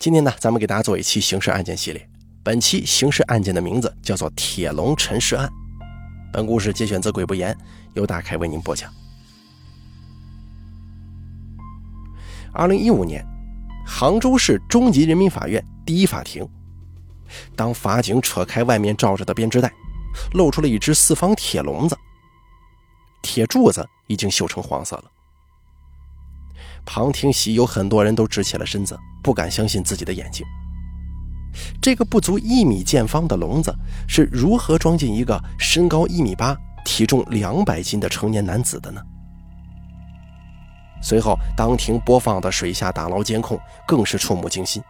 今天呢，咱们给大家做一期刑事案件系列。本期刑事案件的名字叫做“铁笼沉尸案”。本故事节选自《鬼不言》，由大凯为您播讲。二零一五年，杭州市中级人民法院第一法庭，当法警扯开外面罩着的编织袋，露出了一只四方铁笼子，铁柱子已经锈成黄色了。旁听席有很多人都直起了身子。不敢相信自己的眼睛。这个不足一米见方的笼子是如何装进一个身高一米八、体重两百斤的成年男子的呢？随后，当庭播放的水下打捞监控更是触目惊心。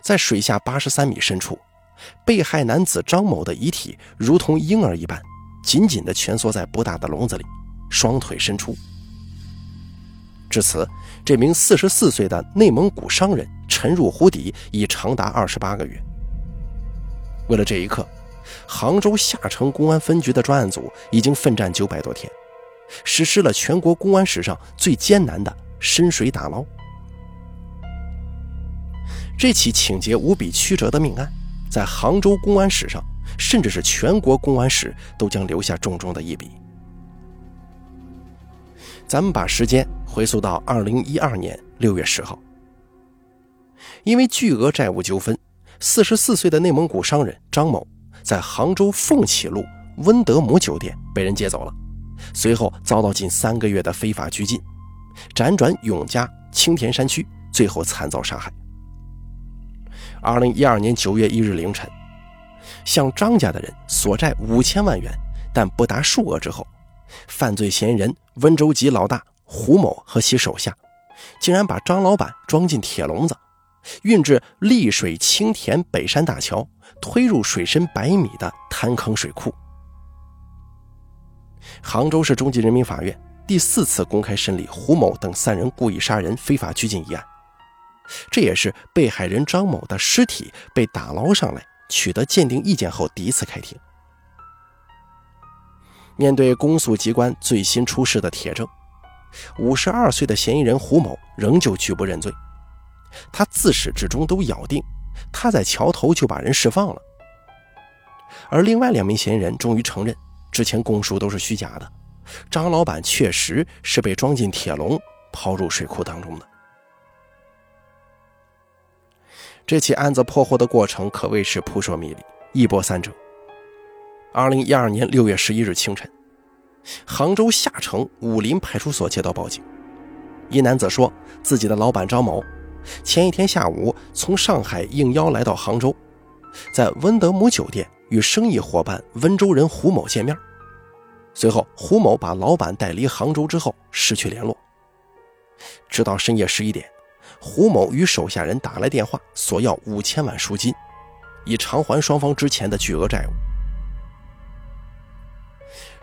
在水下八十三米深处，被害男子张某的遗体如同婴儿一般，紧紧地蜷缩在不大的笼子里，双腿伸出。至此，这名四十四岁的内蒙古商人沉入湖底已长达二十八个月。为了这一刻，杭州下城公安分局的专案组已经奋战九百多天，实施了全国公安史上最艰难的深水打捞。这起情节无比曲折的命案，在杭州公安史上，甚至是全国公安史，都将留下重重的一笔。咱们把时间回溯到二零一二年六月十号，因为巨额债务纠纷，四十四岁的内蒙古商人张某在杭州凤起路温德姆酒店被人接走了，随后遭到近三个月的非法拘禁，辗转永嘉、青田山区，最后惨遭杀害。二零一二年九月一日凌晨，向张家的人索债五千万元，但不达数额之后。犯罪嫌疑人温州籍老大胡某和其手下，竟然把张老板装进铁笼子，运至丽水青田北山大桥，推入水深百米的滩坑水库。杭州市中级人民法院第四次公开审理胡某等三人故意杀人、非法拘禁一案，这也是被害人张某的尸体被打捞上来，取得鉴定意见后第一次开庭。面对公诉机关最新出示的铁证，五十二岁的嫌疑人胡某仍旧拒不认罪。他自始至终都咬定他在桥头就把人释放了。而另外两名嫌疑人终于承认，之前供述都是虚假的，张老板确实是被装进铁笼抛入水库当中的。这起案子破获的过程可谓是扑朔迷离，一波三折。二零一二年六月十一日清晨，杭州下城武林派出所接到报警，一男子说自己的老板张某前一天下午从上海应邀来到杭州，在温德姆酒店与生意伙伴温州人胡某见面，随后胡某把老板带离杭州之后失去联络，直到深夜十一点，胡某与手下人打来电话索要五千万赎金，以偿还双方之前的巨额债务。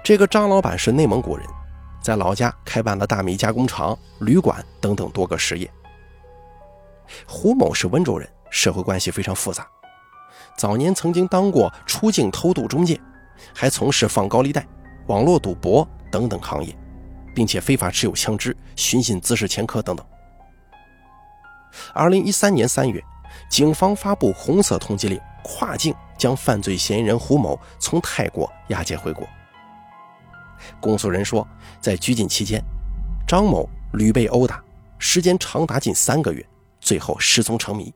这个张老板是内蒙古人，在老家开办了大米加工厂、旅馆等等多个事业。胡某是温州人，社会关系非常复杂，早年曾经当过出境偷渡中介，还从事放高利贷、网络赌博等等行业，并且非法持有枪支、寻衅滋事前科等等。二零一三年三月，警方发布红色通缉令，跨境将犯罪嫌疑人胡某从泰国押解回国。公诉人说，在拘禁期间，张某屡被殴打，时间长达近三个月，最后失踪成谜。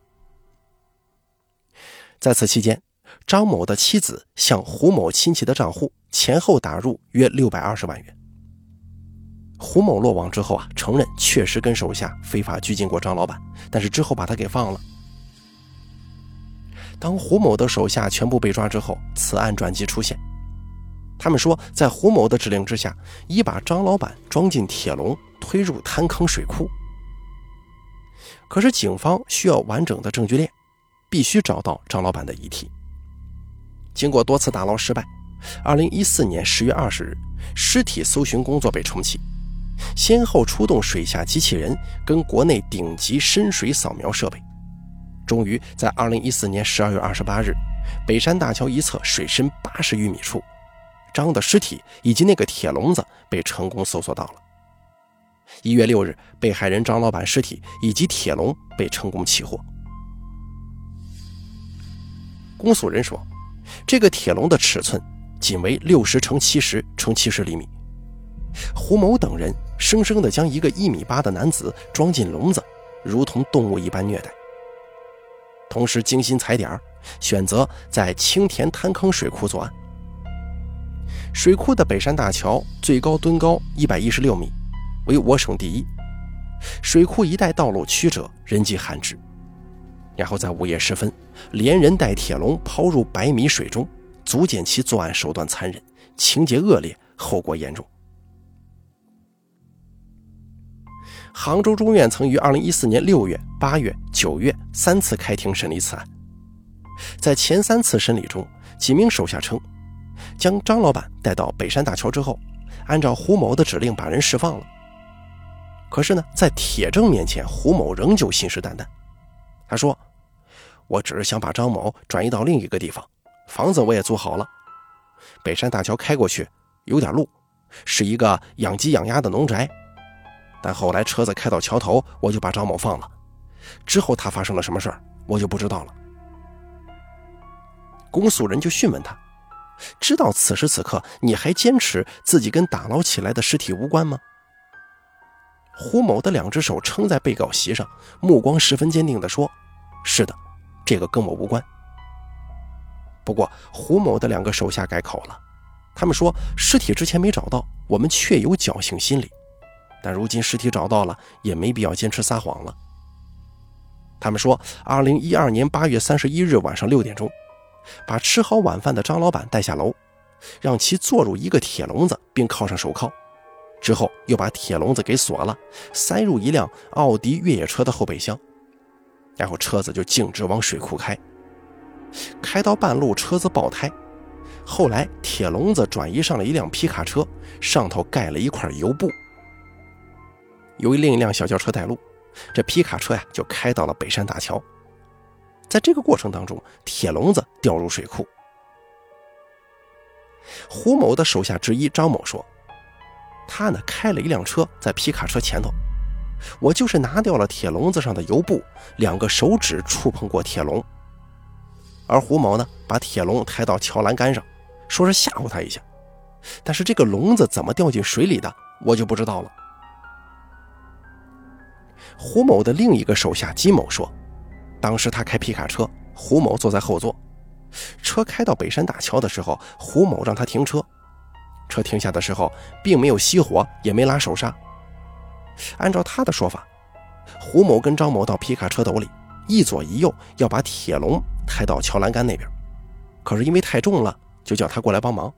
在此期间，张某的妻子向胡某亲戚的账户前后打入约六百二十万元。胡某落网之后啊，承认确实跟手下非法拘禁过张老板，但是之后把他给放了。当胡某的手下全部被抓之后，此案转机出现。他们说，在胡某的指令之下，已把张老板装进铁笼，推入滩坑水库。可是，警方需要完整的证据链，必须找到张老板的遗体。经过多次打捞失败，二零一四年十月二十日，尸体搜寻工作被重启，先后出动水下机器人跟国内顶级深水扫描设备，终于在二零一四年十二月二十八日，北山大桥一侧水深八十余米处。张的尸体以及那个铁笼子被成功搜索到了。一月六日，被害人张老板尸体以及铁笼被成功起获。公诉人说，这个铁笼的尺寸仅为六十乘七十乘七十厘米。胡某等人生生地将一个一米八的男子装进笼子，如同动物一般虐待。同时精心踩点，选择在青田滩坑水库作案。水库的北山大桥最高墩高一百一十六米，为我省第一。水库一带道路曲折，人迹罕至。然后在午夜时分，连人带铁笼抛入百米水中，足见其作案手段残忍，情节恶劣，后果严重。杭州中院曾于二零一四年六月、八月、九月三次开庭审理此案。在前三次审理中，几名手下称，将张老板带到北山大桥之后，按照胡某的指令把人释放了。可是呢，在铁证面前，胡某仍旧信誓旦旦。他说：“我只是想把张某转移到另一个地方，房子我也租好了。北山大桥开过去有点路，是一个养鸡养鸭的农宅。”但后来车子开到桥头，我就把张某放了。之后他发生了什么事儿，我就不知道了。公诉人就讯问他：“知道此时此刻你还坚持自己跟打捞起来的尸体无关吗？”胡某的两只手撑在被告席上，目光十分坚定地说：“是的，这个跟我无关。”不过胡某的两个手下改口了，他们说：“尸体之前没找到，我们确有侥幸心理。”但如今尸体找到了，也没必要坚持撒谎了。他们说，二零一二年八月三十一日晚上六点钟，把吃好晚饭的张老板带下楼，让其坐入一个铁笼子，并铐上手铐，之后又把铁笼子给锁了，塞入一辆奥迪越野车的后备箱，然后车子就径直往水库开。开到半路，车子爆胎，后来铁笼子转移上了一辆皮卡车，上头盖了一块油布。由于另一辆小轿车带路，这皮卡车呀就开到了北山大桥。在这个过程当中，铁笼子掉入水库。胡某的手下之一张某说：“他呢开了一辆车在皮卡车前头，我就是拿掉了铁笼子上的油布，两个手指触碰过铁笼。而胡某呢把铁笼抬到桥栏杆上，说是吓唬他一下，但是这个笼子怎么掉进水里的，我就不知道了。”胡某的另一个手下金某说：“当时他开皮卡车，胡某坐在后座。车开到北山大桥的时候，胡某让他停车。车停下的时候，并没有熄火，也没拉手刹。按照他的说法，胡某跟张某到皮卡车斗里，一左一右要把铁笼抬到桥栏杆那边。可是因为太重了，就叫他过来帮忙。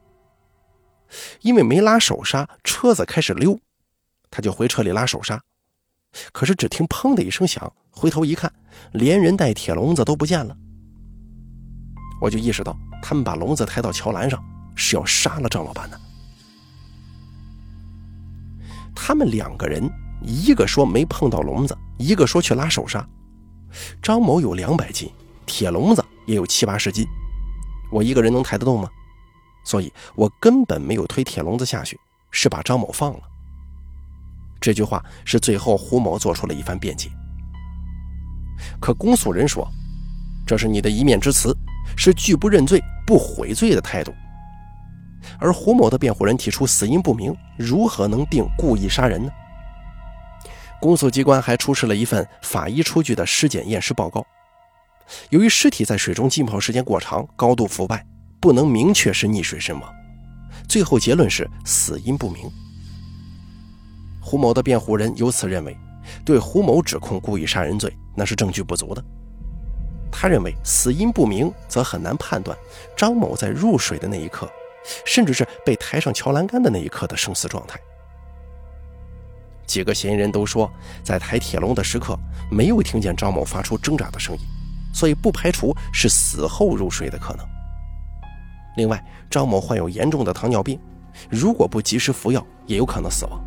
因为没拉手刹，车子开始溜，他就回车里拉手刹。”可是，只听“砰”的一声响，回头一看，连人带铁笼子都不见了。我就意识到，他们把笼子抬到桥栏上，是要杀了张老板的。他们两个人，一个说没碰到笼子，一个说去拉手刹。张某有两百斤，铁笼子也有七八十斤，我一个人能抬得动吗？所以我根本没有推铁笼子下去，是把张某放了。这句话是最后胡某做出了一番辩解，可公诉人说，这是你的一面之词，是拒不认罪、不悔罪的态度。而胡某的辩护人提出死因不明，如何能定故意杀人呢？公诉机关还出示了一份法医出具的尸检验尸报告，由于尸体在水中浸泡时间过长、高度腐败，不能明确是溺水身亡，最后结论是死因不明。胡某的辩护人由此认为，对胡某指控故意杀人罪那是证据不足的。他认为死因不明，则很难判断张某在入水的那一刻，甚至是被抬上桥栏杆的那一刻的生死状态。几个嫌疑人都说，在抬铁笼的时刻没有听见张某发出挣扎的声音，所以不排除是死后入水的可能。另外，张某患有严重的糖尿病，如果不及时服药，也有可能死亡。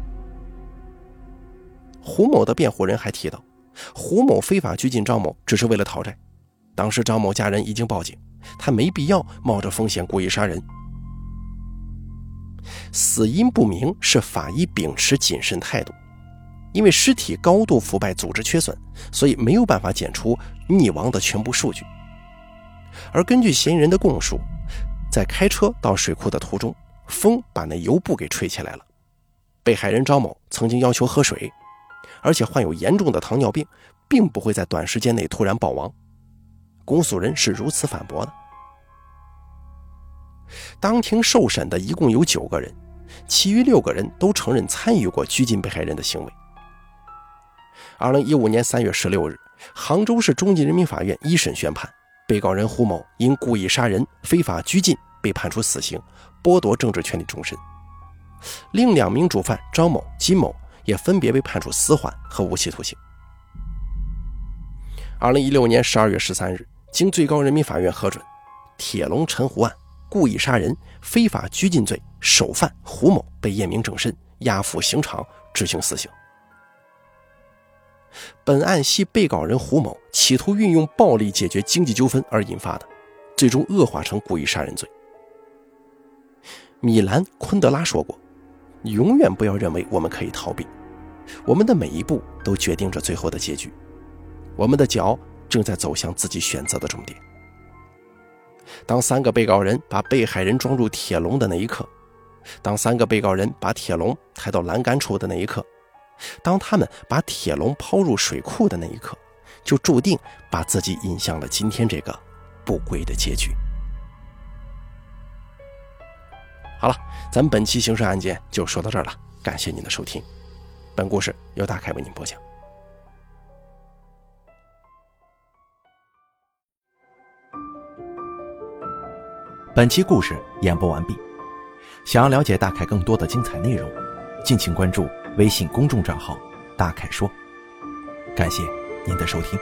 胡某的辩护人还提到，胡某非法拘禁张某只是为了讨债，当时张某家人已经报警，他没必要冒着风险故意杀人。死因不明是法医秉持谨慎态度，因为尸体高度腐败、组织缺损，所以没有办法检出溺亡的全部数据。而根据嫌疑人的供述，在开车到水库的途中，风把那油布给吹起来了。被害人张某曾经要求喝水，而且患有严重的糖尿病，并不会在短时间内突然暴亡。公诉人是如此反驳的。当庭受审的一共有九个人，其余六个人都承认参与过拘禁被害人的行为。二零一五年三月十六日，杭州市中级人民法院一审宣判，被告人胡某因故意杀人、非法拘禁被判处死刑，剥夺政治权利终身。另两名主犯张某、金某也分别被判处死缓和无期徒刑。二零一六年十二月十三日，经最高人民法院核准，铁笼陈湖案。故意杀人、非法拘禁罪首犯胡某被验明正身，押赴刑场执行死刑。本案系被告人胡某企图运用暴力解决经济纠纷而引发的，最终恶化成故意杀人罪。米兰·昆德拉说过：“永远不要认为我们可以逃避，我们的每一步都决定着最后的结局。我们的脚正在走向自己选择的终点。”当三个被告人把被害人装入铁笼的那一刻，当三个被告人把铁笼抬到栏杆处的那一刻，当他们把铁笼抛入水库的那一刻，就注定把自己引向了今天这个不归的结局。好了，咱们本期刑事案件就说到这儿了，感谢您的收听。本故事由大凯为您播讲。本期故事演播完毕。想要了解大凯更多的精彩内容，敬请关注微信公众账号“大凯说”。感谢您的收听。